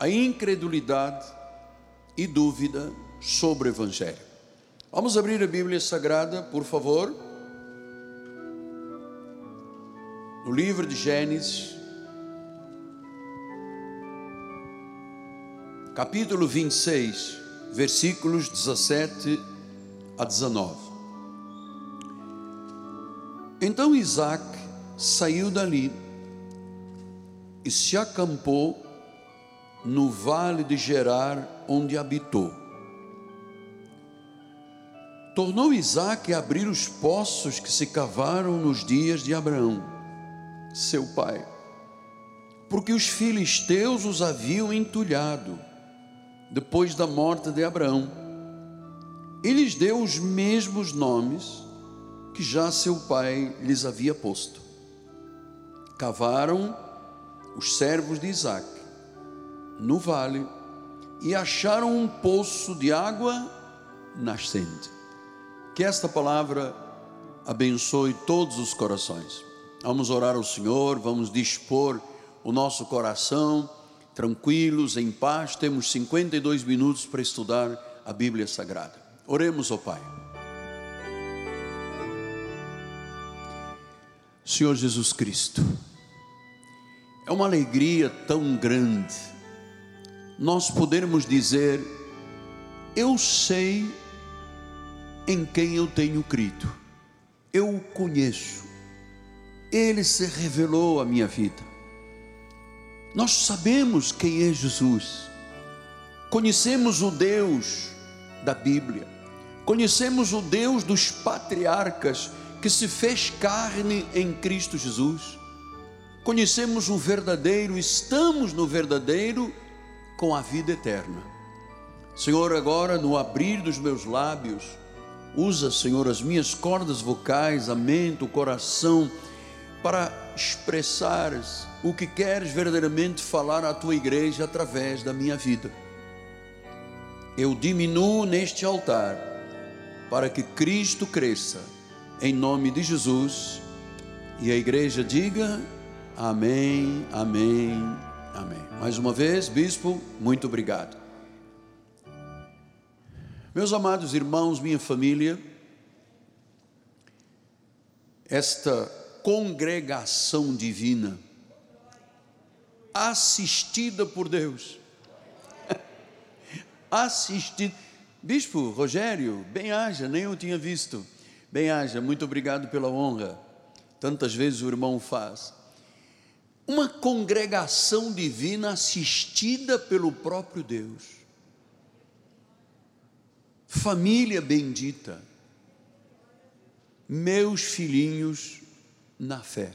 a incredulidade e dúvida sobre o Evangelho. Vamos abrir a Bíblia Sagrada, por favor. No livro de Gênesis, capítulo 26, versículos 17 a 19. Então Isaac saiu dali e se acampou no vale de Gerar, onde habitou. Tornou Isaac a abrir os poços que se cavaram nos dias de Abraão, seu pai, porque os filisteus os haviam entulhado depois da morte de Abraão. E lhes deu os mesmos nomes que já seu pai lhes havia posto. Cavaram os servos de Isaac no vale e acharam um poço de água nascente. Que esta palavra abençoe todos os corações. Vamos orar ao Senhor, vamos dispor o nosso coração tranquilos, em paz. Temos 52 minutos para estudar a Bíblia Sagrada. Oremos ao Pai. Senhor Jesus Cristo, é uma alegria tão grande nós podermos dizer: Eu sei em quem eu tenho crido, eu o conheço, ele se revelou à minha vida. Nós sabemos quem é Jesus, conhecemos o Deus da Bíblia, conhecemos o Deus dos patriarcas que se fez carne em Cristo Jesus, conhecemos o verdadeiro, estamos no verdadeiro com a vida eterna. Senhor, agora no abrir dos meus lábios, usa, Senhor, as minhas cordas vocais, a mente, o coração, para expressares o que queres verdadeiramente falar à tua igreja através da minha vida. Eu diminuo neste altar para que Cristo cresça, em nome de Jesus. E a igreja diga: Amém, Amém, Amém. Mais uma vez, bispo, muito obrigado. Meus amados irmãos, minha família, esta congregação divina, assistida por Deus. assistida. Bispo Rogério, bem-haja, nem eu tinha visto. Bem-haja, muito obrigado pela honra. Tantas vezes o irmão faz. Uma congregação divina assistida pelo próprio Deus. Família bendita. Meus filhinhos na fé.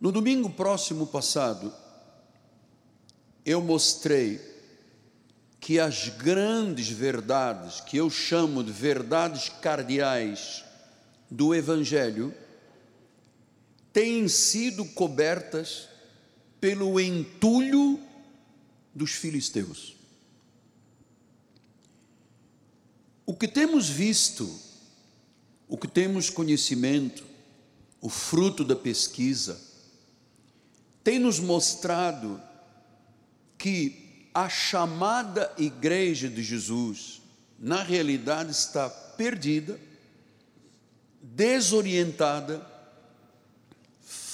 No domingo próximo passado, eu mostrei que as grandes verdades, que eu chamo de verdades cardeais do Evangelho, têm sido cobertas pelo entulho dos filisteus. O que temos visto, o que temos conhecimento, o fruto da pesquisa, tem nos mostrado que a chamada igreja de Jesus, na realidade, está perdida, desorientada,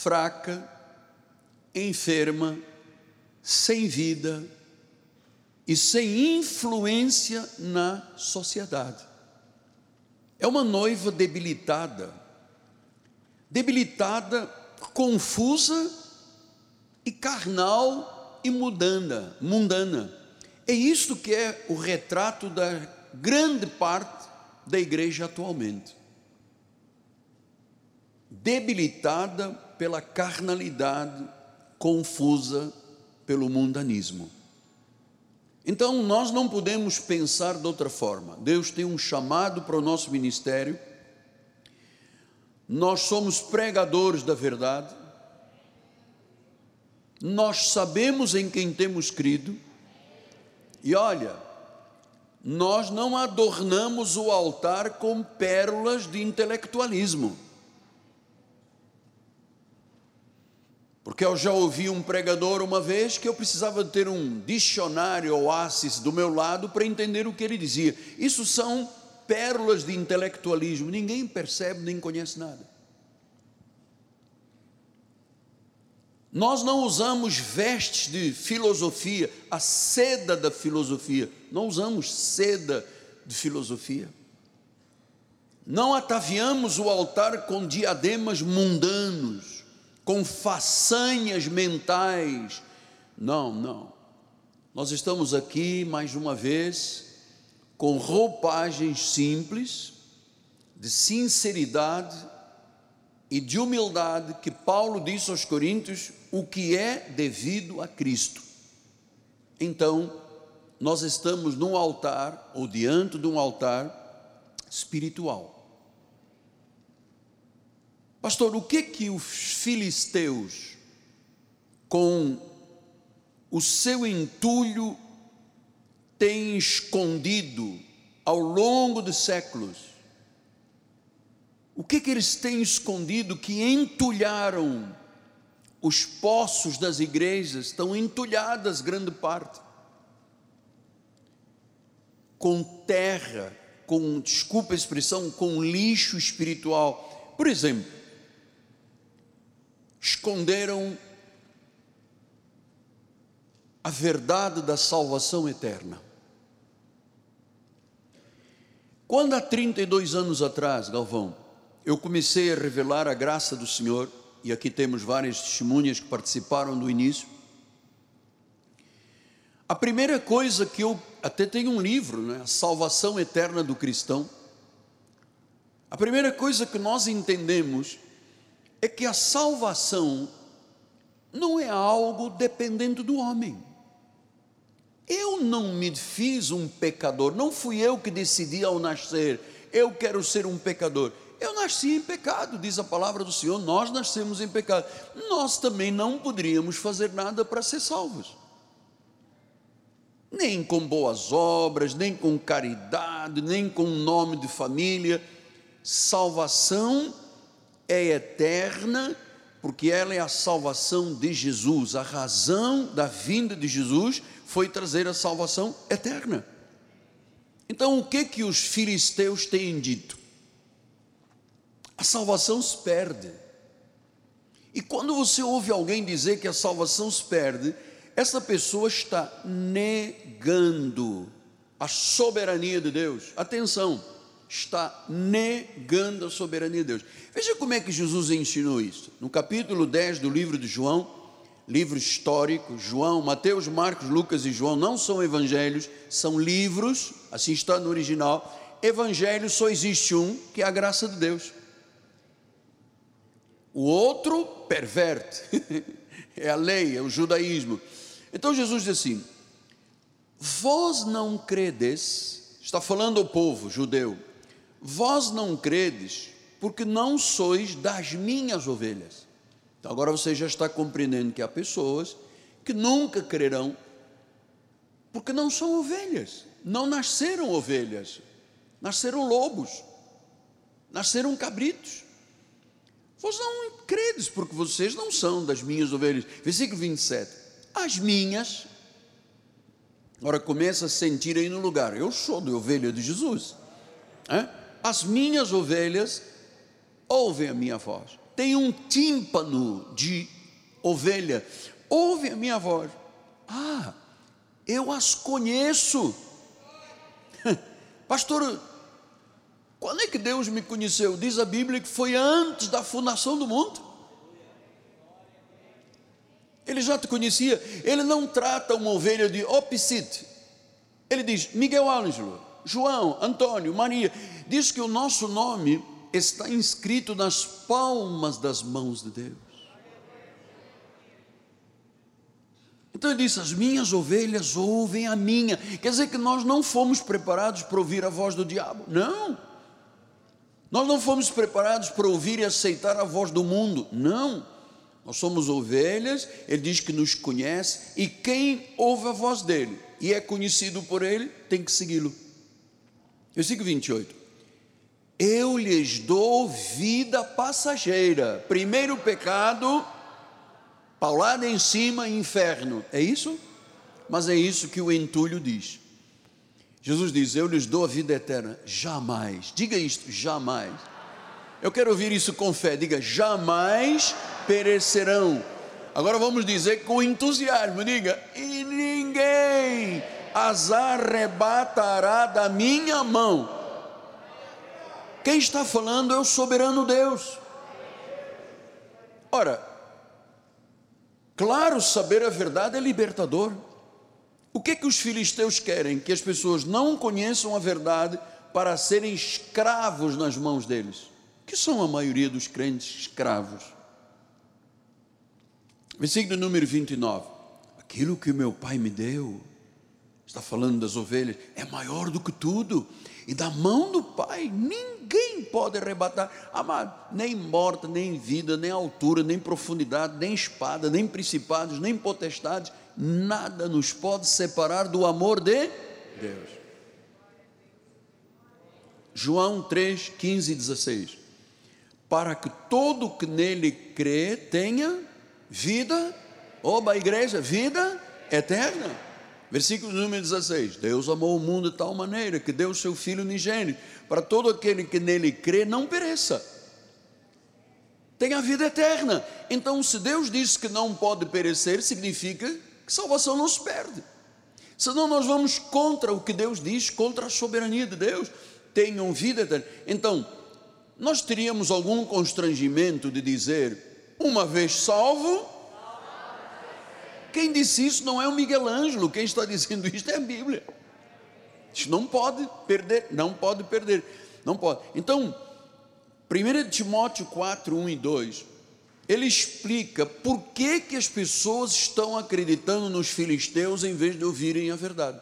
fraca, enferma, sem vida e sem influência na sociedade. É uma noiva debilitada, debilitada, confusa e carnal e mundana. É isto que é o retrato da grande parte da igreja atualmente. Debilitada pela carnalidade, confusa pelo mundanismo. Então nós não podemos pensar de outra forma. Deus tem um chamado para o nosso ministério. Nós somos pregadores da verdade nós sabemos em quem temos crido, e olha, nós não adornamos o altar com pérolas de intelectualismo. Porque eu já ouvi um pregador uma vez que eu precisava ter um dicionário oásis do meu lado para entender o que ele dizia. Isso são pérolas de intelectualismo, ninguém percebe nem conhece nada. Nós não usamos vestes de filosofia, a seda da filosofia, não usamos seda de filosofia. Não ataviamos o altar com diademas mundanos com façanhas mentais. Não, não. Nós estamos aqui mais uma vez com roupagens simples, de sinceridade e de humildade, que Paulo disse aos Coríntios, o que é devido a Cristo. Então, nós estamos num altar, ou diante de um altar espiritual. Pastor, o que que os filisteus, com o seu entulho, têm escondido ao longo de séculos? O que que eles têm escondido que entulharam os poços das igrejas, estão entulhadas grande parte, com terra, com, desculpa a expressão, com lixo espiritual. Por exemplo, esconderam a verdade da salvação eterna. Quando há 32 anos atrás, Galvão, eu comecei a revelar a graça do Senhor, e aqui temos várias testemunhas que participaram do início. A primeira coisa que eu até tenho um livro, né, a salvação eterna do cristão. A primeira coisa que nós entendemos é que a salvação não é algo dependente do homem. Eu não me fiz um pecador, não fui eu que decidi ao nascer, eu quero ser um pecador. Eu nasci em pecado, diz a palavra do Senhor, nós nascemos em pecado. Nós também não poderíamos fazer nada para ser salvos. Nem com boas obras, nem com caridade, nem com nome de família. Salvação é eterna, porque ela é a salvação de Jesus. A razão da vinda de Jesus foi trazer a salvação eterna. Então, o que que os filisteus têm dito? A salvação se perde. E quando você ouve alguém dizer que a salvação se perde, essa pessoa está negando a soberania de Deus. Atenção, está negando a soberania de Deus. Veja como é que Jesus ensinou isso. No capítulo 10 do livro de João, livro histórico, João, Mateus, Marcos, Lucas e João não são evangelhos, são livros, assim está no original. Evangelho só existe um, que é a graça de Deus. O outro perverte, é a lei, é o judaísmo. Então Jesus diz assim: Vós não credes, está falando ao povo judeu, Vós não credes, porque não sois das minhas ovelhas. Então agora você já está compreendendo que há pessoas que nunca crerão, porque não são ovelhas, não nasceram ovelhas, nasceram lobos, nasceram cabritos. Vós não credes, porque vocês não são das minhas ovelhas. Versículo 27. As minhas, agora começa a sentir aí no lugar, eu sou de ovelha de Jesus. É? As minhas ovelhas ouvem a minha voz. Tem um tímpano de ovelha, ouve a minha voz. Ah, eu as conheço. Pastor, quando é que Deus me conheceu? Diz a Bíblia que foi antes da fundação do mundo. Ele já te conhecia. Ele não trata uma ovelha de opsite. Ele diz: Miguel Ângelo, João, Antônio, Maria. Diz que o nosso nome está inscrito nas palmas das mãos de Deus. Então ele disse: As minhas ovelhas ouvem a minha. Quer dizer que nós não fomos preparados para ouvir a voz do diabo. Não. Nós não fomos preparados para ouvir e aceitar a voz do mundo. Não. Nós somos ovelhas, ele diz que nos conhece, e quem ouve a voz dele e é conhecido por ele, tem que segui-lo. Versículo 28. Eu lhes dou vida passageira. Primeiro pecado, Paulada em cima, inferno. É isso? Mas é isso que o entulho diz. Jesus diz: Eu lhes dou a vida eterna. Jamais. Diga isto: jamais. Eu quero ouvir isso com fé. Diga: jamais perecerão. Agora vamos dizer com entusiasmo: diga, e ninguém as arrebatará da minha mão. Quem está falando é o soberano Deus. Ora, claro, saber a verdade é libertador. O que é que os filisteus querem? Que as pessoas não conheçam a verdade para serem escravos nas mãos deles. Que são a maioria dos crentes escravos. Versículo número 29. Aquilo que meu pai me deu, está falando das ovelhas, é maior do que tudo. E da mão do pai ninguém pode arrebatar. Amado, nem morte, nem vida, nem altura, nem profundidade, nem espada, nem principados, nem potestades, nada nos pode separar do amor de Deus. João 3, 15 e 16. Para que todo que nele crê tenha vida, oba, igreja, vida eterna. Versículo número 16: Deus amou o mundo de tal maneira que deu o seu Filho unigênito, para todo aquele que nele crê não pereça, tenha vida eterna. Então, se Deus disse que não pode perecer, significa que salvação não se perde. Senão, nós vamos contra o que Deus diz, contra a soberania de Deus. Tenham vida eterna. Então, nós teríamos algum constrangimento de dizer, uma vez salvo, quem disse isso não é o Miguel Ângelo, quem está dizendo isso é a Bíblia. Isso não pode perder, não pode perder, não pode. Então, 1 Timóteo 4, 1 e 2, ele explica por que, que as pessoas estão acreditando nos filisteus em vez de ouvirem a verdade.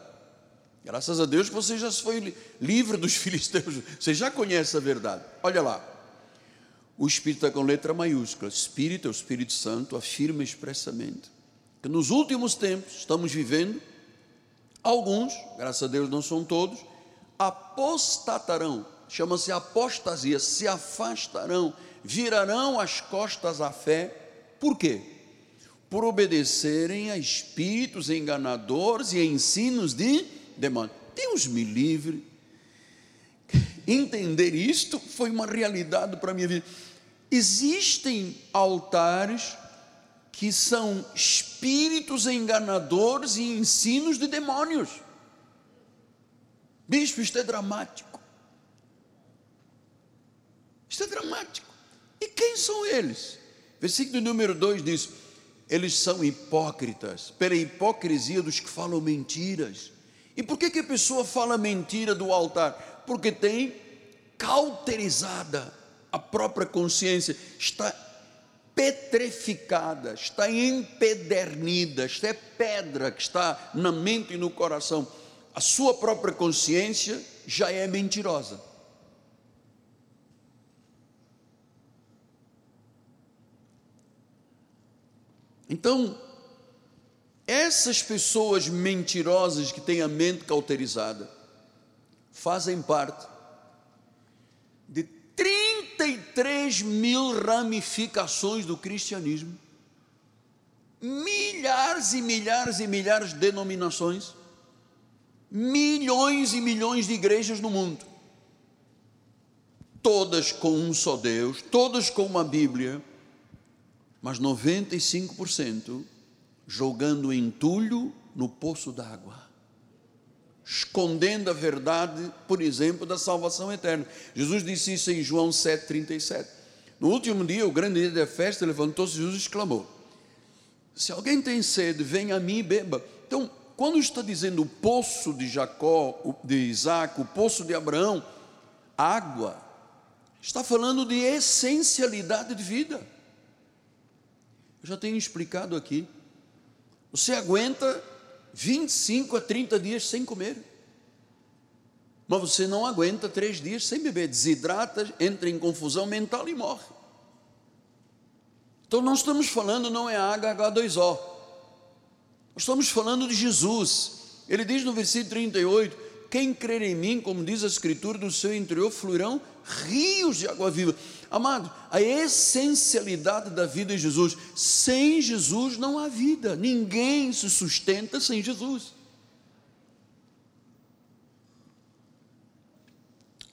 Graças a Deus que você já foi livre dos filisteus, você já conhece a verdade. Olha lá, o Espírito está com letra maiúscula, Espírito é o Espírito Santo, afirma expressamente que nos últimos tempos estamos vivendo, alguns, graças a Deus não são todos, apostatarão, chama-se apostasia, se afastarão, virarão as costas à fé, por quê? Por obedecerem a espíritos enganadores e ensinos de demônios. Deus me livre. Entender isto foi uma realidade para a minha vida. Existem altares que são espíritos enganadores e ensinos de demônios. Bispo, isto é dramático. Isto é dramático. E quem são eles? Versículo número 2 diz: Eles são hipócritas, pela hipocrisia dos que falam mentiras. E por que, que a pessoa fala mentira do altar? Porque tem cauterizada a própria consciência, está petrificada, está empedernida, esta é pedra que está na mente e no coração. A sua própria consciência já é mentirosa. Então, essas pessoas mentirosas que têm a mente cauterizada fazem parte de 33 mil ramificações do cristianismo, milhares e milhares e milhares de denominações, milhões e milhões de igrejas no mundo, todas com um só Deus, todas com uma Bíblia, mas 95% jogando entulho no poço d'água, escondendo a verdade, por exemplo, da salvação eterna. Jesus disse isso em João 7,37. No último dia, o grande dia da festa, levantou-se Jesus e exclamou: Se alguém tem sede, venha a mim e beba. Então, quando está dizendo o poço de Jacó, de Isaac, o poço de Abraão, água, está falando de essencialidade de vida. Eu já tenho explicado aqui. Você aguenta 25 a 30 dias sem comer. Mas você não aguenta três dias sem beber, desidrata, entra em confusão mental e morre. Então nós estamos falando não é H2O. Nós estamos falando de Jesus. Ele diz no versículo 38 Quem crer em mim, como diz a Escritura, do seu interior fluirão rios de água viva. Amado, a essencialidade da vida em Jesus. Sem Jesus não há vida. Ninguém se sustenta sem Jesus.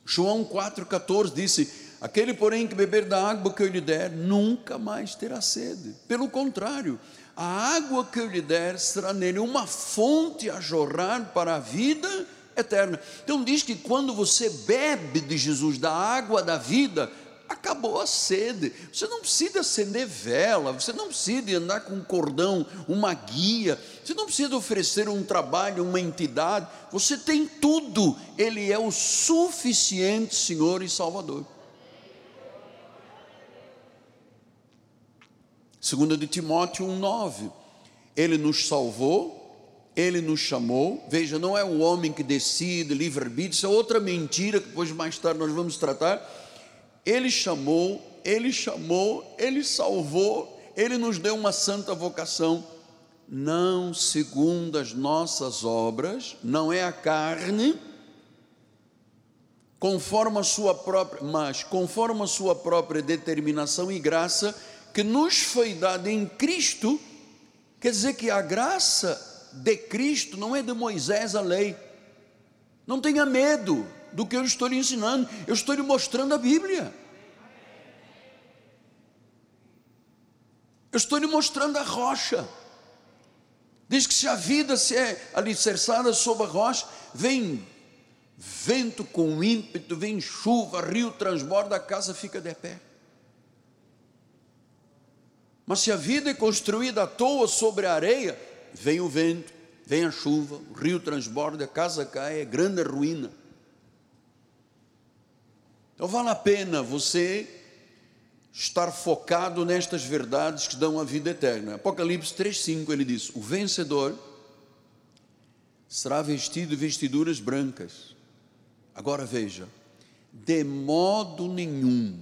João 4,14 disse: Aquele, porém, que beber da água que eu lhe der, nunca mais terá sede. Pelo contrário, a água que eu lhe der será nele uma fonte a jorrar para a vida eterna. Então diz que quando você bebe de Jesus, da água da vida, acabou a sede. Você não precisa acender vela, você não precisa andar com um cordão, uma guia, você não precisa oferecer um trabalho, uma entidade. Você tem tudo. Ele é o suficiente Senhor e Salvador. Segunda de Timóteo 1:9. Ele nos salvou ele nos chamou. Veja, não é o homem que decide, livre-arbítrio, isso é outra mentira que depois mais tarde nós vamos tratar. Ele chamou, ele chamou, ele salvou, ele nos deu uma santa vocação, não segundo as nossas obras, não é a carne, conforme a sua própria, mas conforme a sua própria determinação e graça que nos foi dada em Cristo, quer dizer que a graça de Cristo, não é de Moisés a lei. Não tenha medo do que eu estou lhe ensinando, eu estou lhe mostrando a Bíblia. Eu estou lhe mostrando a rocha. Diz que se a vida se é alicerçada sobre a rocha, vem vento com ímpeto, vem chuva, rio transborda, a casa fica de pé. Mas se a vida é construída à toa sobre a areia, vem o vento, vem a chuva, o rio transborda, a casa cai, é grande ruína. Então vale a pena você estar focado nestas verdades que dão a vida eterna. Apocalipse 3:5 ele diz: "O vencedor será vestido de vestiduras brancas". Agora veja, de modo nenhum,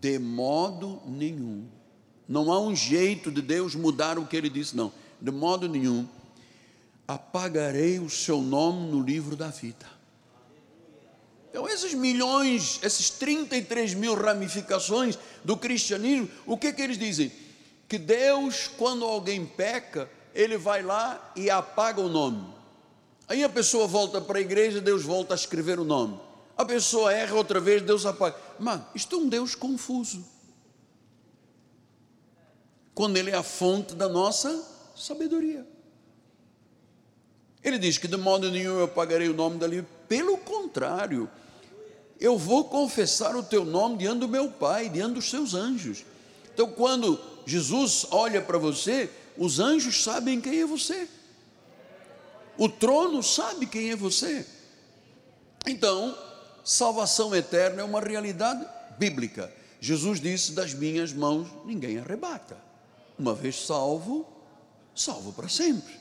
de modo nenhum. Não há um jeito de Deus mudar o que ele disse, não de modo nenhum, apagarei o seu nome no livro da vida. Então, esses milhões, esses 33 mil ramificações do cristianismo, o que, que eles dizem? Que Deus, quando alguém peca, ele vai lá e apaga o nome. Aí a pessoa volta para a igreja, Deus volta a escrever o nome. A pessoa erra outra vez, Deus apaga. Mas isto é um Deus confuso. Quando Ele é a fonte da nossa sabedoria. Ele diz que de modo nenhum eu pagarei o nome dali, pelo contrário, eu vou confessar o teu nome diante do meu Pai, diante dos seus anjos. Então, quando Jesus olha para você, os anjos sabem quem é você, o trono sabe quem é você. Então, salvação eterna é uma realidade bíblica. Jesus disse: Das minhas mãos ninguém arrebata. Uma vez salvo, salvo para sempre.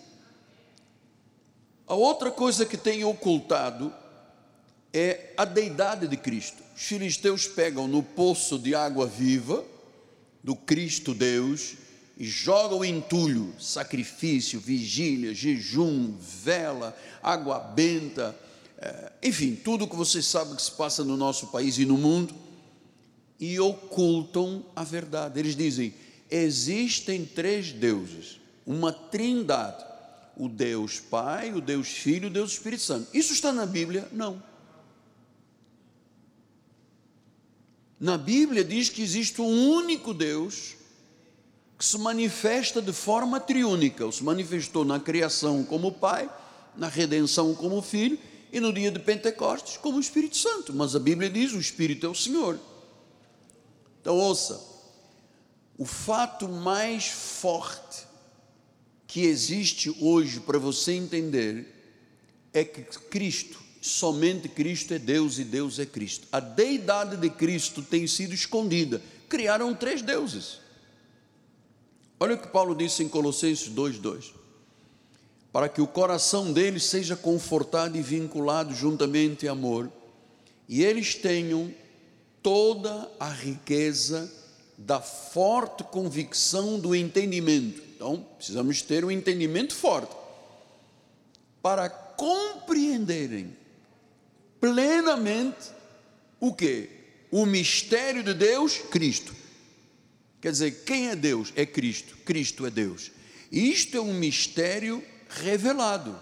A outra coisa que tem ocultado é a deidade de Cristo. Os filisteus pegam no poço de água viva do Cristo Deus e jogam entulho, sacrifício, vigília, jejum, vela, água benta, eh, enfim, tudo que vocês sabem que se passa no nosso país e no mundo, e ocultam a verdade. Eles dizem: existem três deuses uma trindade: o Deus Pai, o Deus Filho, o Deus Espírito Santo. Isso está na Bíblia? Não. Na Bíblia diz que existe um único Deus que se manifesta de forma triúnica. Ele se manifestou na criação como Pai, na redenção como Filho e no dia de Pentecostes como Espírito Santo. Mas a Bíblia diz: o Espírito é o Senhor. Então ouça, o fato mais forte que existe hoje para você entender é que Cristo, somente Cristo é Deus e Deus é Cristo. A deidade de Cristo tem sido escondida. Criaram três deuses. Olha o que Paulo disse em Colossenses 2:2. Para que o coração deles seja confortado e vinculado juntamente em amor, e eles tenham toda a riqueza da forte convicção do entendimento então, precisamos ter um entendimento forte para compreenderem plenamente o que? O mistério de Deus, Cristo. Quer dizer, quem é Deus? É Cristo. Cristo é Deus. Isto é um mistério revelado.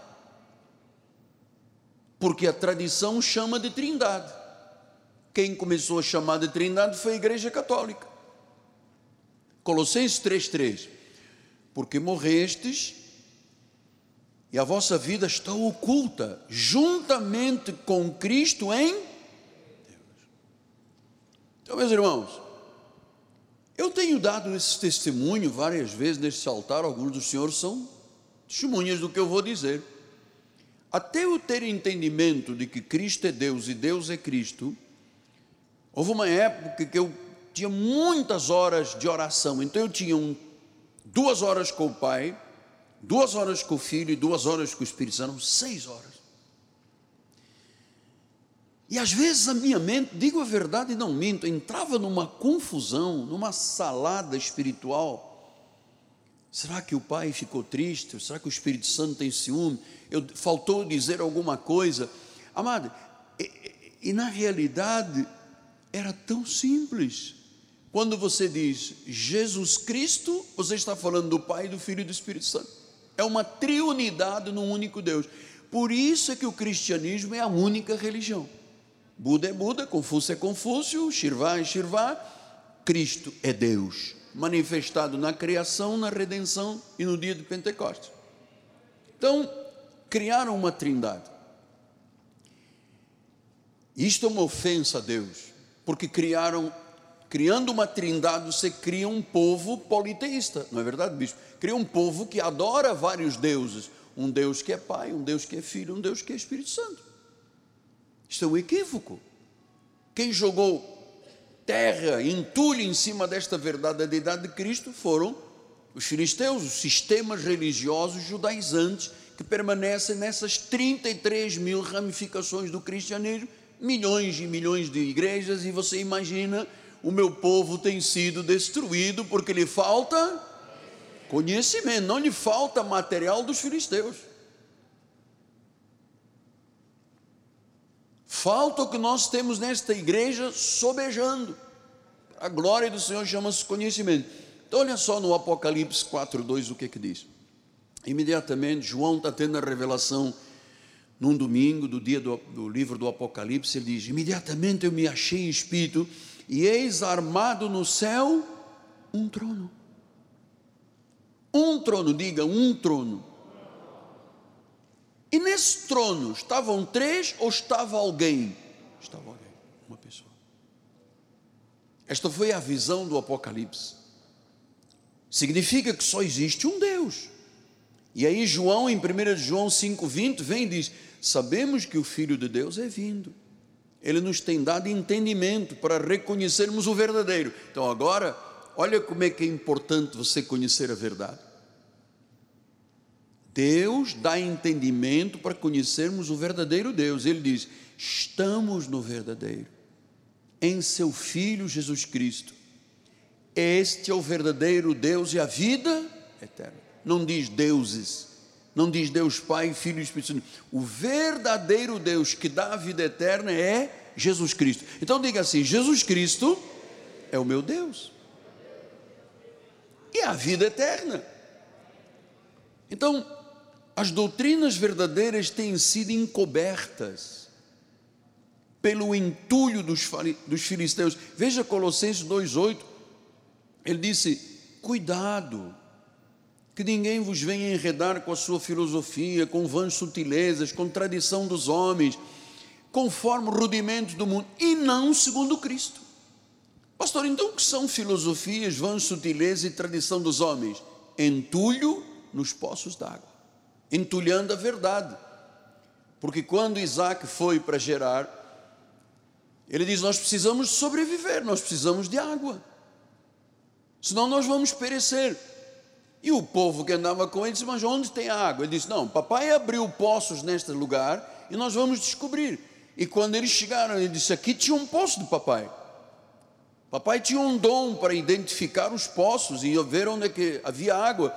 Porque a tradição chama de Trindade. Quem começou a chamar de Trindade foi a Igreja Católica. Colossenses 3:3. Porque morrestes e a vossa vida está oculta juntamente com Cristo em Deus. Então, meus irmãos, eu tenho dado esse testemunho várias vezes neste altar, alguns dos senhores são testemunhas do que eu vou dizer. Até eu ter entendimento de que Cristo é Deus e Deus é Cristo, houve uma época que eu tinha muitas horas de oração, então eu tinha um, duas horas com o Pai, duas horas com o Filho e duas horas com o Espírito Santo, seis horas. E às vezes a minha mente, digo a verdade e não minto, entrava numa confusão, numa salada espiritual. Será que o pai ficou triste? Será que o Espírito Santo tem ciúme? Eu, faltou dizer alguma coisa? Amado, e, e na realidade era tão simples. Quando você diz Jesus Cristo, você está falando do Pai, do Filho e do Espírito Santo. É uma triunidade num único Deus. Por isso é que o cristianismo é a única religião. Buda é Buda, Confúcio é Confúcio, Shirvá é Shirvá, Cristo é Deus, manifestado na criação, na redenção e no dia de Pentecostes. Então, criaram uma trindade. Isto é uma ofensa a Deus, porque criaram, criando uma trindade, você cria um povo politeísta, não é verdade, bispo? Cria um povo que adora vários deuses, um Deus que é Pai, um Deus que é Filho, um Deus que é Espírito Santo. Isto é um equívoco. Quem jogou terra, entulho em cima desta verdade da deidade de Cristo foram os filisteus, os sistemas religiosos judaizantes que permanecem nessas 33 mil ramificações do cristianismo, milhões e milhões de igrejas, e você imagina, o meu povo tem sido destruído porque lhe falta conhecimento, não lhe falta material dos filisteus. Falta o que nós temos nesta igreja sobejando. A glória do Senhor chama-se conhecimento. Então, olha só no Apocalipse 4,2 o que que diz. Imediatamente, João está tendo a revelação num domingo do dia do, do, livro do Apocalipse. Ele diz: Imediatamente eu me achei em espírito, e eis armado no céu um trono. Um trono, diga, um trono. E nesse trono estavam três ou estava alguém? Estava alguém, uma pessoa. Esta foi a visão do Apocalipse. Significa que só existe um Deus. E aí João, em 1 João 5,20, vem e diz: Sabemos que o Filho de Deus é vindo. Ele nos tem dado entendimento para reconhecermos o verdadeiro. Então agora, olha como é que é importante você conhecer a verdade. Deus dá entendimento para conhecermos o verdadeiro Deus. Ele diz: estamos no verdadeiro, em seu Filho Jesus Cristo. Este é o verdadeiro Deus e a vida eterna. Não diz deuses, não diz Deus Pai, Filho e Espírito Santo. O verdadeiro Deus que dá a vida eterna é Jesus Cristo. Então diga assim: Jesus Cristo é o meu Deus. E a vida eterna. Então, as doutrinas verdadeiras têm sido encobertas pelo entulho dos, dos filisteus. Veja Colossenses 2,8. Ele disse: Cuidado, que ninguém vos venha enredar com a sua filosofia, com vãs sutilezas, com tradição dos homens, conforme rudimentos do mundo, e não segundo Cristo. Pastor, então o que são filosofias, vãs sutilezas e tradição dos homens? Entulho nos poços d'água entulhando a verdade. Porque quando Isaac foi para Gerar, ele diz: Nós precisamos sobreviver, nós precisamos de água, senão nós vamos perecer. E o povo que andava com ele disse: Mas onde tem água? Ele disse: Não, papai abriu poços neste lugar e nós vamos descobrir. E quando eles chegaram, ele disse: Aqui tinha um poço do papai. Papai tinha um dom para identificar os poços e ver onde é que havia água.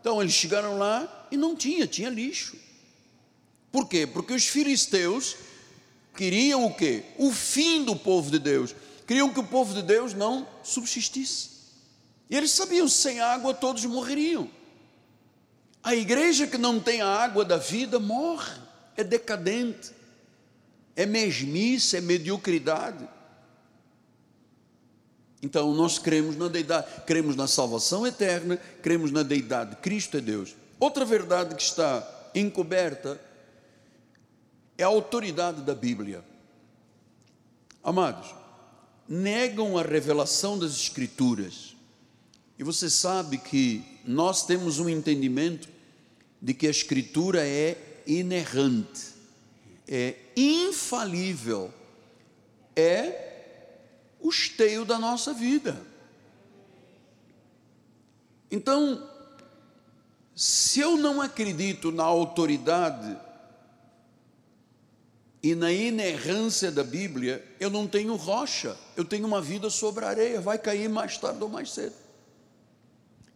Então eles chegaram lá e não tinha, tinha lixo. Por quê? Porque os filisteus queriam o quê? O fim do povo de Deus. Queriam que o povo de Deus não subsistisse. E eles sabiam, sem água todos morreriam. A igreja que não tem a água da vida morre, é decadente, é mesmice, é mediocridade. Então nós cremos na deidade, cremos na salvação eterna, cremos na deidade, Cristo é Deus. Outra verdade que está encoberta é a autoridade da Bíblia. Amados, negam a revelação das Escrituras. E você sabe que nós temos um entendimento de que a Escritura é inerrante, é infalível, é o esteio da nossa vida. Então, se eu não acredito na autoridade e na inerrância da Bíblia, eu não tenho rocha, eu tenho uma vida sobre areia, vai cair mais tarde ou mais cedo.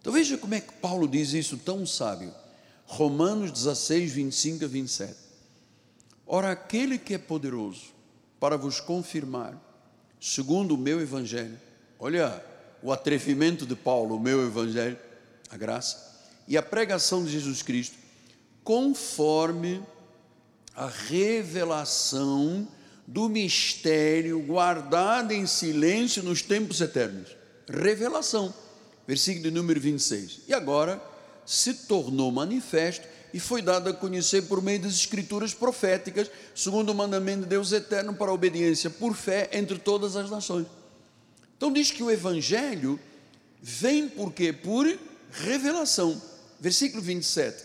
Então veja como é que Paulo diz isso tão sábio. Romanos 16, 25 a 27. Ora, aquele que é poderoso para vos confirmar segundo o meu evangelho. Olha o atrevimento de Paulo, o meu evangelho, a graça e a pregação de Jesus Cristo, conforme a revelação do mistério guardado em silêncio nos tempos eternos. Revelação, versículo número 26. E agora se tornou manifesto e foi dado a conhecer por meio das escrituras proféticas, segundo o mandamento de Deus eterno para a obediência por fé entre todas as nações. Então diz que o evangelho vem por quê? Por revelação. Versículo 27.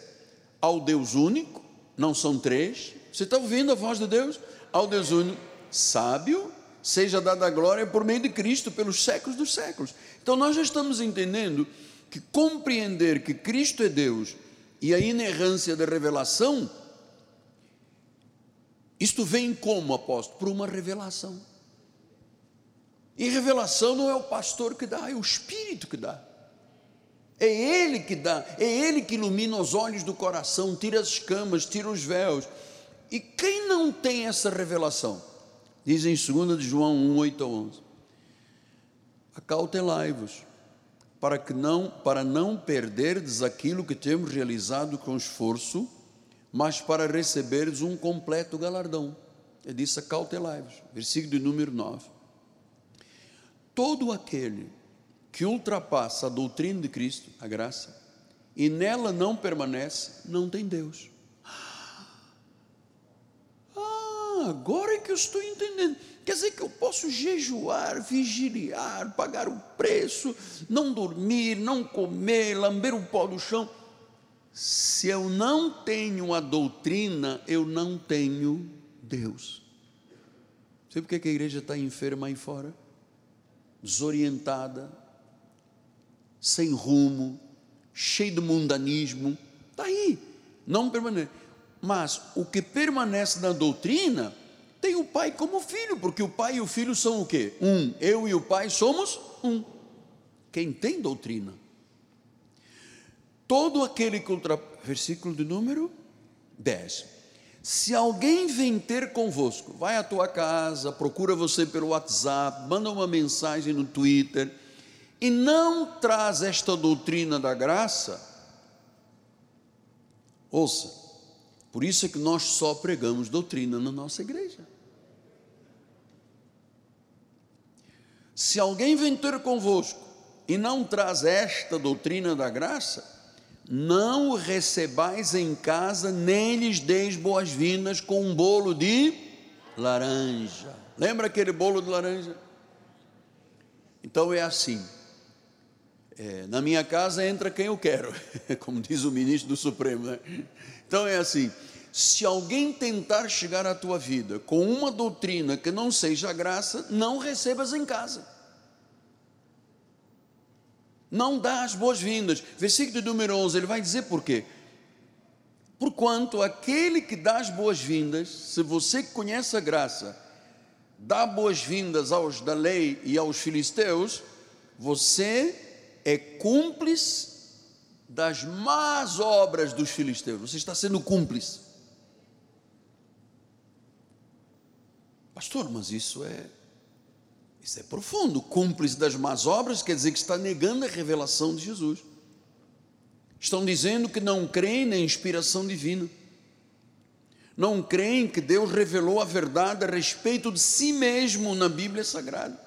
Ao Deus único, não são três. Você está ouvindo a voz de Deus? Ao Deus único, sábio, seja dada a glória por meio de Cristo pelos séculos dos séculos. Então nós já estamos entendendo que compreender que Cristo é Deus e a inerrância da revelação, isto vem como, apóstolo? Por uma revelação. E revelação não é o pastor que dá, é o Espírito que dá. É Ele que dá, é Ele que ilumina os olhos do coração, tira as escamas, tira os véus. E quem não tem essa revelação? Diz em 2 de João 1, 8 a 11. Acautelai-vos para que não para não perderdes aquilo que temos realizado com esforço, mas para receberdes um completo galardão. Ele disse: acautelai-vos. Versículo de número 9. Todo aquele que ultrapassa a doutrina de Cristo, a graça, e nela não permanece, não tem Deus. Agora é que eu estou entendendo. Quer dizer que eu posso jejuar, vigiliar, pagar o preço, não dormir, não comer, lamber o pó do chão. Se eu não tenho a doutrina, eu não tenho Deus. Sabe por que a igreja está enferma aí fora? Desorientada, sem rumo, cheio de mundanismo. Está aí, não permanece. Mas o que permanece na doutrina tem o pai como filho, porque o pai e o filho são o quê? Um. Eu e o pai somos um. Quem tem doutrina. Todo aquele que ultra... Versículo de número 10. Se alguém vem ter convosco, vai à tua casa, procura você pelo WhatsApp, manda uma mensagem no Twitter, e não traz esta doutrina da graça, ouça, por isso é que nós só pregamos doutrina na nossa igreja. Se alguém vem ter convosco e não traz esta doutrina da graça, não o recebais em casa, nem lhes deis boas-vindas com um bolo de laranja. Lembra aquele bolo de laranja? Então é assim. É, na minha casa entra quem eu quero, como diz o ministro do Supremo. Né? Então é assim: se alguém tentar chegar à tua vida com uma doutrina que não seja graça, não recebas em casa. Não dá as boas-vindas. Versículo número 11, ele vai dizer por quê? Porquanto aquele que dá as boas-vindas, se você conhece a graça, dá boas-vindas aos da lei e aos filisteus, você é cúmplice das más obras dos filisteus. Você está sendo cúmplice. Pastor, mas isso é isso é profundo. Cúmplice das más obras quer dizer que está negando a revelação de Jesus. Estão dizendo que não creem na inspiração divina. Não creem que Deus revelou a verdade a respeito de si mesmo na Bíblia Sagrada.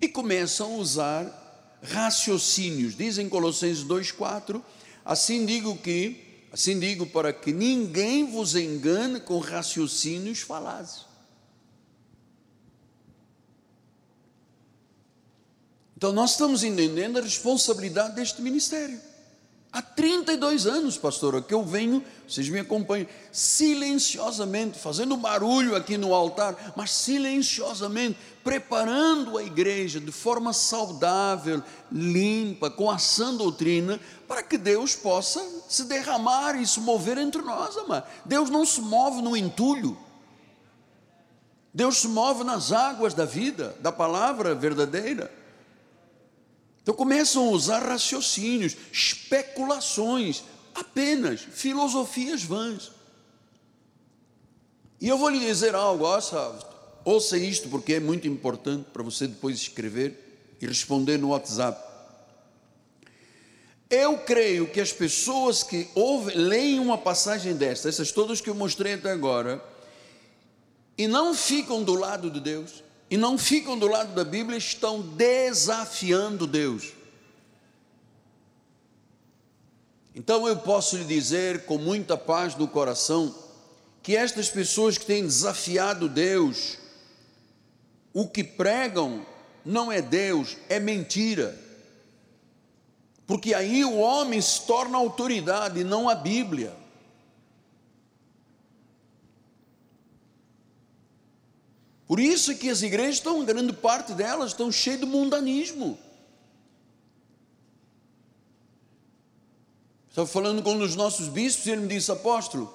E começam a usar raciocínios. Dizem Colossenses 2:4, assim digo que, assim digo para que ninguém vos engane com raciocínios falazes. Então nós estamos entendendo a responsabilidade deste ministério. Há 32 anos, pastor, que eu venho, vocês me acompanham, silenciosamente, fazendo barulho aqui no altar, mas silenciosamente, preparando a igreja de forma saudável, limpa, com a sã doutrina, para que Deus possa se derramar e se mover entre nós, amado. Deus não se move no entulho, Deus se move nas águas da vida, da palavra verdadeira. Então começam a usar raciocínios, especulações, apenas filosofias vãs. E eu vou lhe dizer algo, ouça, ouça isto, porque é muito importante para você depois escrever e responder no WhatsApp. Eu creio que as pessoas que ouvem, leem uma passagem desta, essas todas que eu mostrei até agora, e não ficam do lado de Deus, e não ficam do lado da Bíblia, estão desafiando Deus. Então eu posso lhe dizer com muita paz no coração que estas pessoas que têm desafiado Deus, o que pregam não é Deus, é mentira. Porque aí o homem se torna autoridade, não a Bíblia. Por isso é que as igrejas estão, grande parte delas, estão cheias de mundanismo. Estava falando com um dos nossos bispos e ele me disse, apóstolo,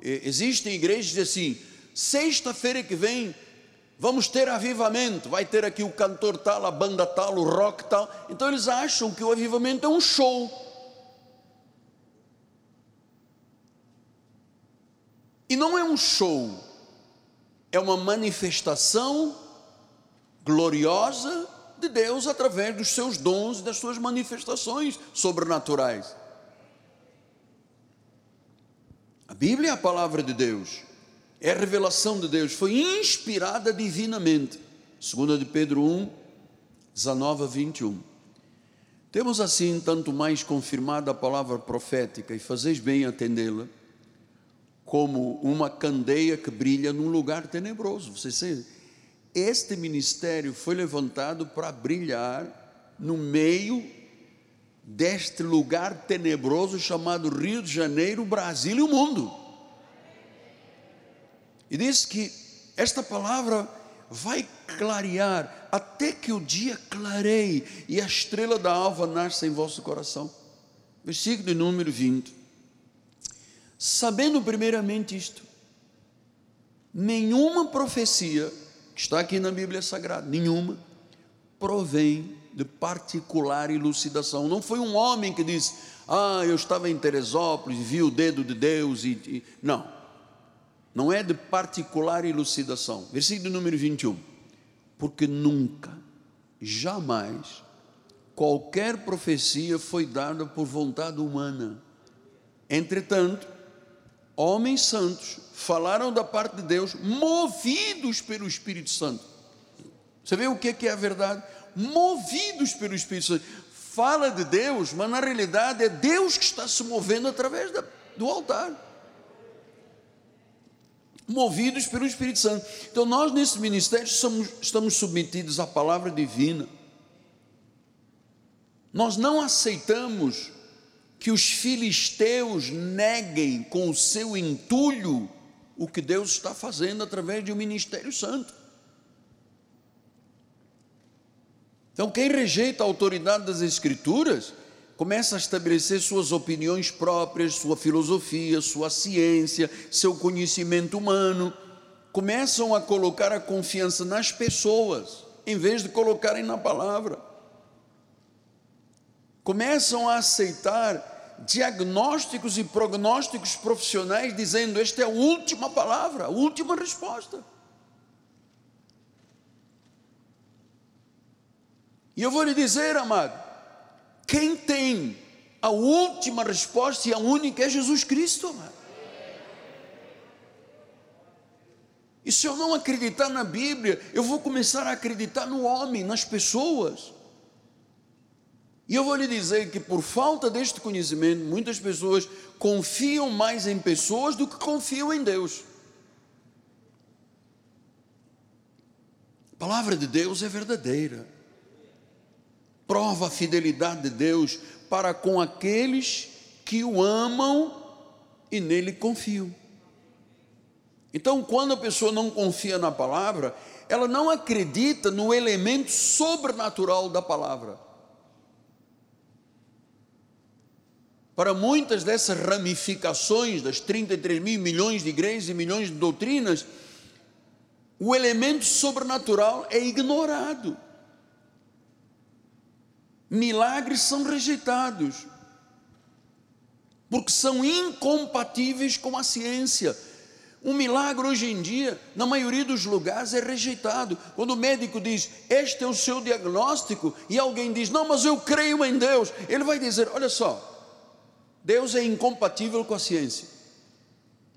existem igrejas assim, sexta-feira que vem vamos ter avivamento, vai ter aqui o cantor tal, a banda tal, o rock tal. Então eles acham que o avivamento é um show. E não é um show é uma manifestação gloriosa de Deus através dos seus dons e das suas manifestações sobrenaturais. A Bíblia é a palavra de Deus, é a revelação de Deus, foi inspirada divinamente. 2 de Pedro 1, 19 a 21. Temos assim tanto mais confirmada a palavra profética, e fazeis bem atendê-la como uma candeia que brilha num lugar tenebroso. Você sabe? Este ministério foi levantado para brilhar no meio deste lugar tenebroso chamado Rio de Janeiro, Brasil e o mundo. E diz que esta palavra vai clarear até que o dia clareie e a estrela da alva nasça em vosso coração. Versículo número 20 sabendo primeiramente isto, nenhuma profecia que está aqui na Bíblia Sagrada, nenhuma, provém de particular elucidação. Não foi um homem que disse, ah, eu estava em Teresópolis, vi o dedo de Deus e. e... Não. Não é de particular elucidação. Versículo número 21. Porque nunca, jamais, qualquer profecia foi dada por vontade humana. Entretanto, homens santos falaram da parte de Deus, movidos pelo Espírito Santo. Você vê o que é a verdade? Movidos pelo Espírito Santo. Fala de Deus, mas na realidade é Deus que está se movendo através da, do altar. Movidos pelo Espírito Santo. Então, nós nesse ministério somos, estamos submetidos à palavra divina. Nós não aceitamos que os filisteus neguem com o seu entulho o que Deus está fazendo através de um ministério santo. Então, quem rejeita a autoridade das Escrituras, começa a estabelecer suas opiniões próprias, sua filosofia, sua ciência, seu conhecimento humano, começam a colocar a confiança nas pessoas, em vez de colocarem na palavra. Começam a aceitar diagnósticos e prognósticos profissionais dizendo: esta é a última palavra, a última resposta. E eu vou lhe dizer, amado, quem tem a última resposta e a única é Jesus Cristo, amado. E se eu não acreditar na Bíblia, eu vou começar a acreditar no homem, nas pessoas. E eu vou lhe dizer que por falta deste conhecimento, muitas pessoas confiam mais em pessoas do que confiam em Deus. A palavra de Deus é verdadeira. Prova a fidelidade de Deus para com aqueles que o amam e nele confiam. Então, quando a pessoa não confia na palavra, ela não acredita no elemento sobrenatural da palavra. Para muitas dessas ramificações das 33 mil milhões de igrejas e milhões de doutrinas, o elemento sobrenatural é ignorado. Milagres são rejeitados, porque são incompatíveis com a ciência um milagre hoje em dia, na maioria dos lugares, é rejeitado. Quando o médico diz, este é o seu diagnóstico, e alguém diz, não, mas eu creio em Deus, ele vai dizer: olha só, Deus é incompatível com a ciência.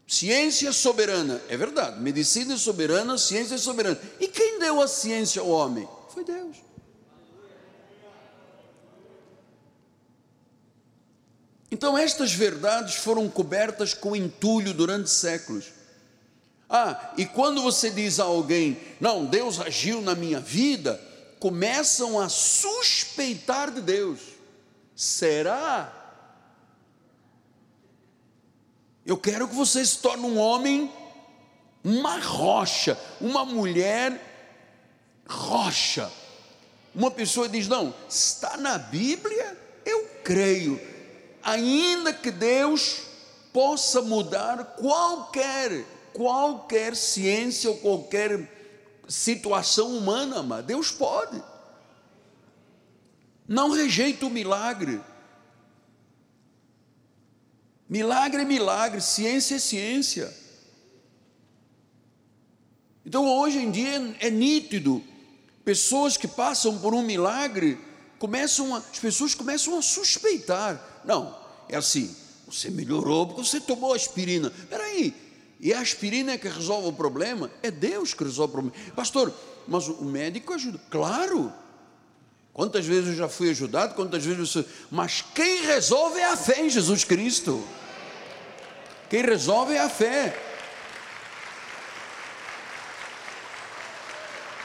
Ciência soberana, é verdade, medicina é soberana, ciência é soberana. E quem deu a ciência ao homem? Foi Deus. Então, estas verdades foram cobertas com entulho durante séculos. Ah, e quando você diz a alguém, não, Deus agiu na minha vida, começam a suspeitar de Deus. Será? Eu quero que você se torne um homem, uma rocha, uma mulher rocha. Uma pessoa diz: Não, está na Bíblia, eu creio, ainda que Deus possa mudar qualquer qualquer ciência ou qualquer situação humana, mas Deus pode. Não rejeita o milagre. Milagre é milagre, ciência é ciência. Então hoje em dia é nítido, pessoas que passam por um milagre, começam a, as pessoas começam a suspeitar. Não, é assim, você melhorou porque você tomou aspirina. Espera aí, e a aspirina é que resolve o problema? É Deus que resolve o problema. Pastor, mas o médico ajuda. Claro. Quantas vezes eu já fui ajudado, quantas vezes você. Mas quem resolve é a fé em Jesus Cristo. Quem resolve é a fé.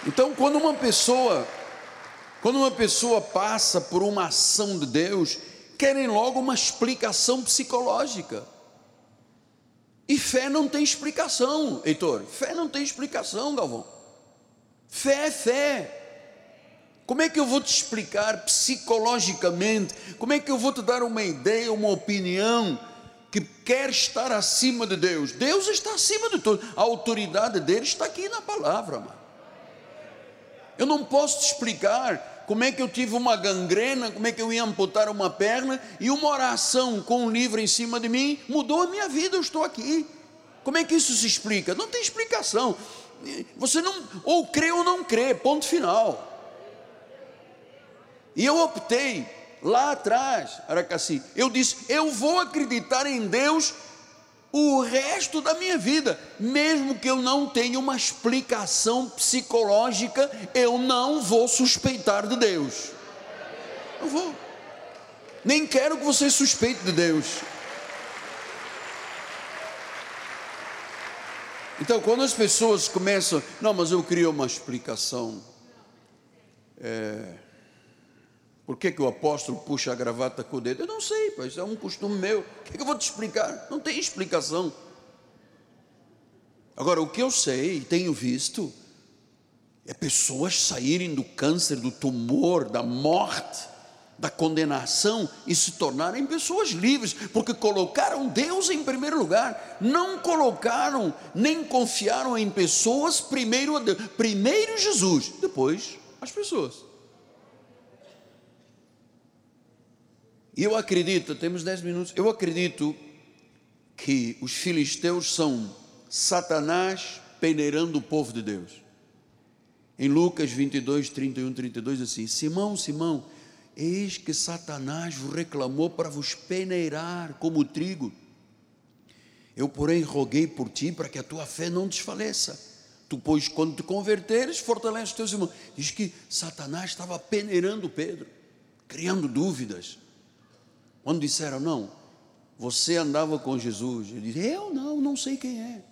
Então, quando uma pessoa, quando uma pessoa passa por uma ação de Deus, querem logo uma explicação psicológica. E fé não tem explicação, Heitor. Fé não tem explicação, Galvão. Fé é fé. Como é que eu vou te explicar psicologicamente? Como é que eu vou te dar uma ideia, uma opinião que quer estar acima de Deus? Deus está acima de tudo. A autoridade dele está aqui na palavra, mano. Eu não posso te explicar como é que eu tive uma gangrena, como é que eu ia amputar uma perna, e uma oração com um livro em cima de mim mudou a minha vida, eu estou aqui. Como é que isso se explica? Não tem explicação. Você não, ou crê ou não crê, ponto final. E eu optei lá atrás, Aracasi, eu disse: eu vou acreditar em Deus o resto da minha vida, mesmo que eu não tenha uma explicação psicológica, eu não vou suspeitar de Deus. Não vou. Nem quero que você suspeite de Deus. Então, quando as pessoas começam, não, mas eu queria uma explicação. É, por que, que o apóstolo puxa a gravata com o dedo? Eu não sei, pois é um costume meu. O que, que eu vou te explicar? Não tem explicação. Agora, o que eu sei e tenho visto é pessoas saírem do câncer, do tumor, da morte, da condenação e se tornarem pessoas livres, porque colocaram Deus em primeiro lugar, não colocaram nem confiaram em pessoas, primeiro a Deus, primeiro Jesus, depois as pessoas. E eu acredito, temos dez minutos, eu acredito que os filisteus são Satanás peneirando o povo de Deus. Em Lucas 22, 31, 32, assim: Simão, Simão, eis que Satanás vos reclamou para vos peneirar como trigo. Eu, porém, roguei por ti para que a tua fé não desfaleça. Tu, pois, quando te converteres, fortalece os teus irmãos. Diz que Satanás estava peneirando Pedro, criando dúvidas. Quando disseram, não, você andava com Jesus. Ele disse, eu não, não sei quem é.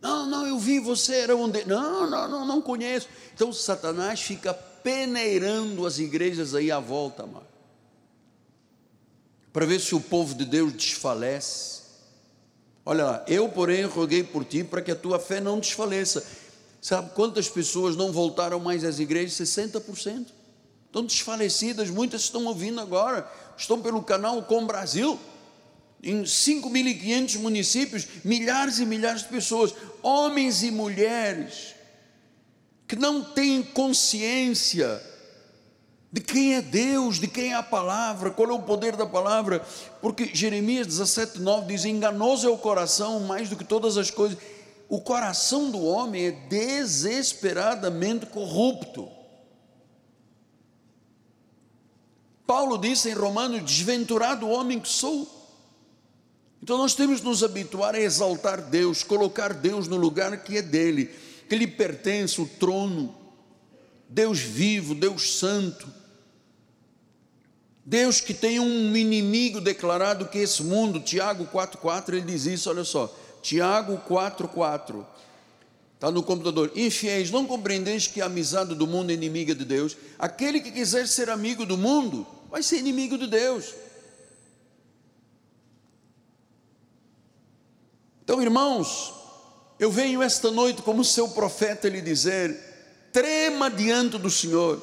Não, não, eu vi você, era um de... Não, não, não, não conheço. Então Satanás fica peneirando as igrejas aí à volta, amado. Para ver se o povo de Deus desfalece. Olha lá, eu, porém, roguei por ti para que a tua fé não desfaleça. Sabe quantas pessoas não voltaram mais às igrejas? 60%. Estão desfalecidas, muitas estão ouvindo agora, estão pelo canal Com Brasil em 5.500 municípios, milhares e milhares de pessoas, homens e mulheres, que não têm consciência de quem é Deus, de quem é a palavra, qual é o poder da palavra, porque Jeremias 17, 9 diz: enganoso é o coração mais do que todas as coisas. O coração do homem é desesperadamente corrupto. Paulo disse em Romanos: desventurado homem que sou. Então nós temos de nos habituar a exaltar Deus, colocar Deus no lugar que é dele, que lhe pertence o trono, Deus vivo, Deus santo, Deus que tem um inimigo declarado que esse mundo, Tiago 4,4, ele diz isso, olha só, Tiago 4,4, está no computador, infiéis, não compreendeis que a amizade do mundo é inimiga de Deus, aquele que quiser ser amigo do mundo, vai ser inimigo de Deus, Então, irmãos, eu venho esta noite como seu profeta lhe dizer: trema diante do Senhor,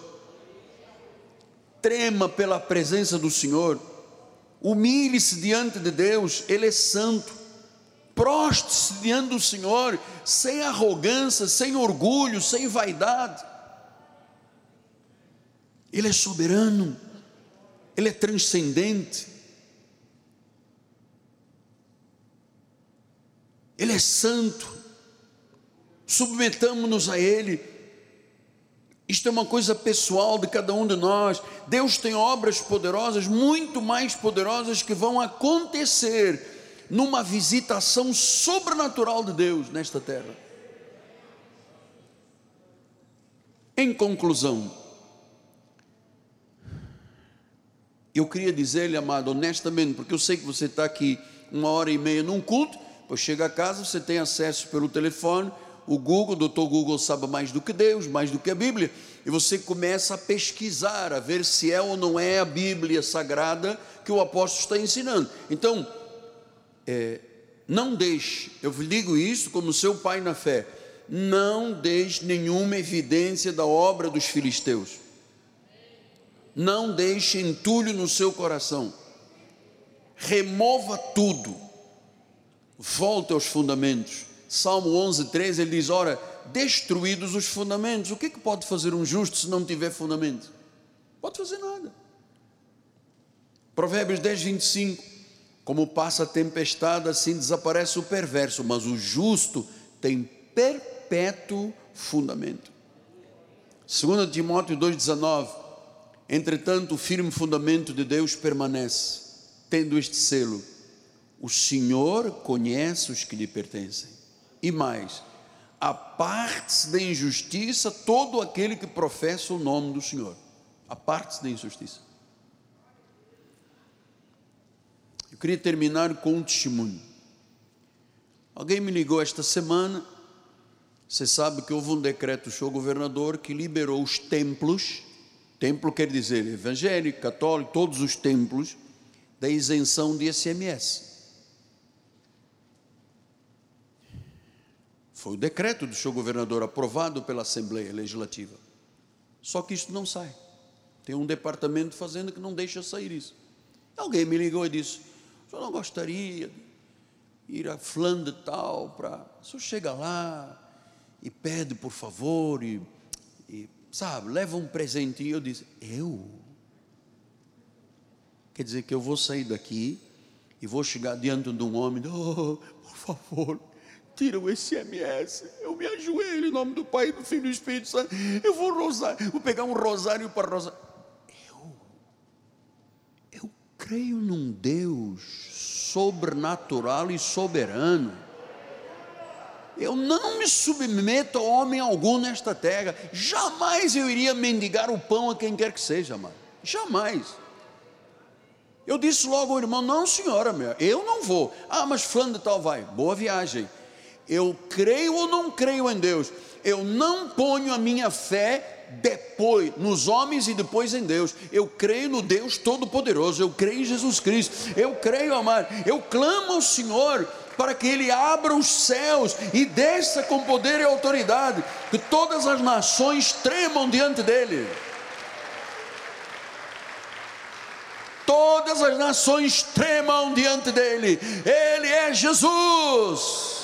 trema pela presença do Senhor, humilhe-se diante de Deus, Ele é santo, proste-se diante do Senhor, sem arrogância, sem orgulho, sem vaidade. Ele é soberano, Ele é transcendente, Ele é santo, submetamos-nos a Ele. Isto é uma coisa pessoal de cada um de nós. Deus tem obras poderosas, muito mais poderosas, que vão acontecer numa visitação sobrenatural de Deus nesta terra. Em conclusão, eu queria dizer-lhe, amado, honestamente, porque eu sei que você está aqui uma hora e meia num culto, Pois chega a casa, você tem acesso pelo telefone, o Google, o doutor Google sabe mais do que Deus, mais do que a Bíblia, e você começa a pesquisar, a ver se é ou não é a Bíblia sagrada que o apóstolo está ensinando. Então, é, não deixe, eu digo isso como seu pai na fé, não deixe nenhuma evidência da obra dos filisteus. Não deixe entulho no seu coração. Remova tudo volte aos fundamentos. Salmo 11, 13, ele diz: Ora, destruídos os fundamentos, o que, é que pode fazer um justo se não tiver fundamento? Pode fazer nada. Provérbios 10, 25: Como passa a tempestade, assim desaparece o perverso, mas o justo tem perpétuo fundamento. 2 Timóteo 2,19: Entretanto, o firme fundamento de Deus permanece, tendo este selo o Senhor conhece os que lhe pertencem. E mais, aparte-se da injustiça todo aquele que professa o nome do Senhor. Aparte-se da injustiça. Eu queria terminar com um testemunho. Alguém me ligou esta semana. Você sabe que houve um decreto do seu governador que liberou os templos. Templo quer dizer evangélico, católico, todos os templos, da isenção de SMS. Foi o decreto do seu governador aprovado pela Assembleia Legislativa. Só que isso não sai. Tem um departamento fazendo que não deixa sair isso. Alguém me ligou e disse: senhor não gostaria de ir a Flandre tal para. Senhor chega lá e pede por favor e sabe, leva um presentinho. Eu disse: Eu? Quer dizer que eu vou sair daqui e vou chegar diante de um homem, oh, por favor, tira o SMS, eu me ajoelho em nome do Pai, do Filho e do Espírito Santo, eu vou rosar, vou pegar um rosário para rosar. Eu, eu creio num Deus sobrenatural e soberano. Eu não me submeto a homem algum nesta terra. Jamais eu iria mendigar o pão a quem quer que seja, mano. Jamais. Eu disse logo ao irmão: Não, senhora, eu não vou. Ah, mas fulano de tal vai. Boa viagem. Eu creio ou não creio em Deus. Eu não ponho a minha fé depois nos homens e depois em Deus. Eu creio no Deus Todo-Poderoso. Eu creio em Jesus Cristo. Eu creio, amado. Eu clamo ao Senhor para que Ele abra os céus e desça com poder e autoridade, que todas as nações tremam diante dEle. Todas as nações tremam diante dEle, Ele é Jesus.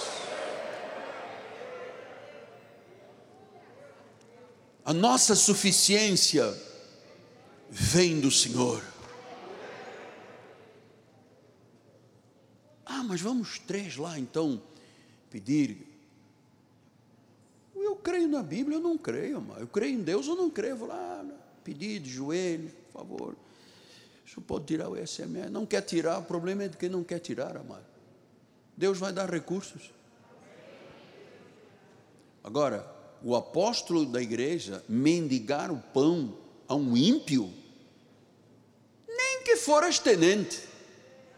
A nossa suficiência vem do Senhor. Ah, mas vamos três lá então pedir. Eu creio na Bíblia, eu não creio, mas eu creio em Deus, eu não creio. Vou lá pedir de joelho, por favor. O senhor pode tirar o SMS. Não quer tirar, o problema é de quem não quer tirar, amado. Deus vai dar recursos. Agora, o apóstolo da igreja mendigar o pão a um ímpio, nem que foras tenente,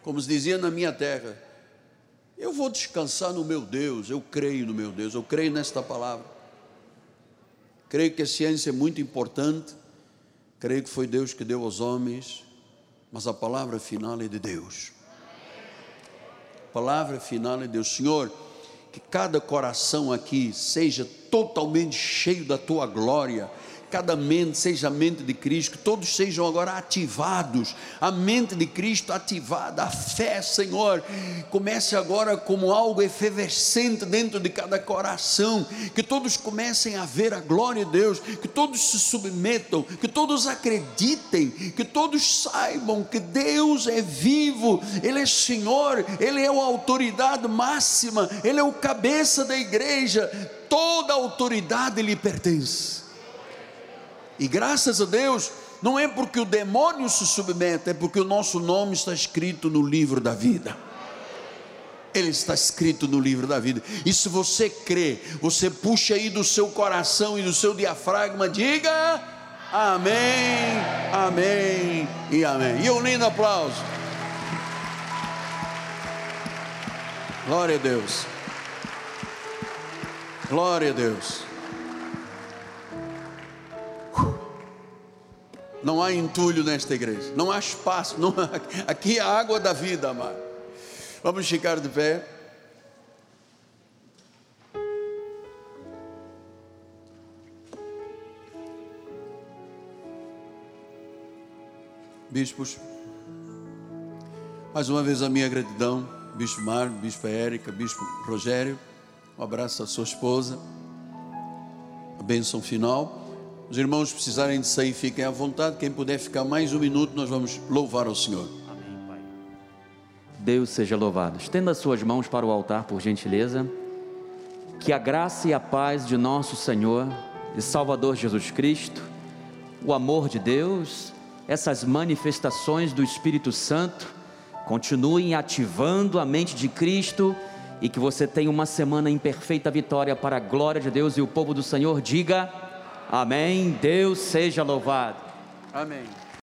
como se dizia na minha terra, eu vou descansar no meu Deus, eu creio no meu Deus, eu creio nesta palavra. Creio que a ciência é muito importante, creio que foi Deus que deu aos homens, mas a palavra final é de Deus. A palavra final é de Deus. Senhor, que cada coração aqui seja totalmente cheio da tua glória cada mente seja a mente de Cristo, que todos sejam agora ativados, a mente de Cristo ativada, a fé, Senhor, comece agora como algo efervescente dentro de cada coração, que todos comecem a ver a glória de Deus, que todos se submetam, que todos acreditem, que todos saibam que Deus é vivo, Ele é Senhor, Ele é a autoridade máxima, Ele é o cabeça da igreja, toda autoridade lhe pertence. E graças a Deus, não é porque o demônio se submete, é porque o nosso nome está escrito no livro da vida. Ele está escrito no livro da vida. E se você crê, você puxa aí do seu coração e do seu diafragma, diga amém, amém e amém. E um lindo aplauso. Glória a Deus. Glória a Deus. Não há entulho nesta igreja, não há espaço, não há, aqui é a água da vida, amado. Vamos ficar de pé. Bispos, mais uma vez a minha gratidão, Bispo Mário, Bispo Érica, Bispo Rogério, um abraço à sua esposa, a bênção final. Os irmãos precisarem de sair, fiquem à vontade. Quem puder ficar mais um minuto, nós vamos louvar ao Senhor. Amém, Pai. Deus seja louvado. Estenda as suas mãos para o altar, por gentileza. Que a graça e a paz de nosso Senhor e Salvador Jesus Cristo, o amor de Deus, essas manifestações do Espírito Santo, continuem ativando a mente de Cristo e que você tenha uma semana em perfeita vitória para a glória de Deus e o povo do Senhor diga. Amém. Deus seja louvado. Amém.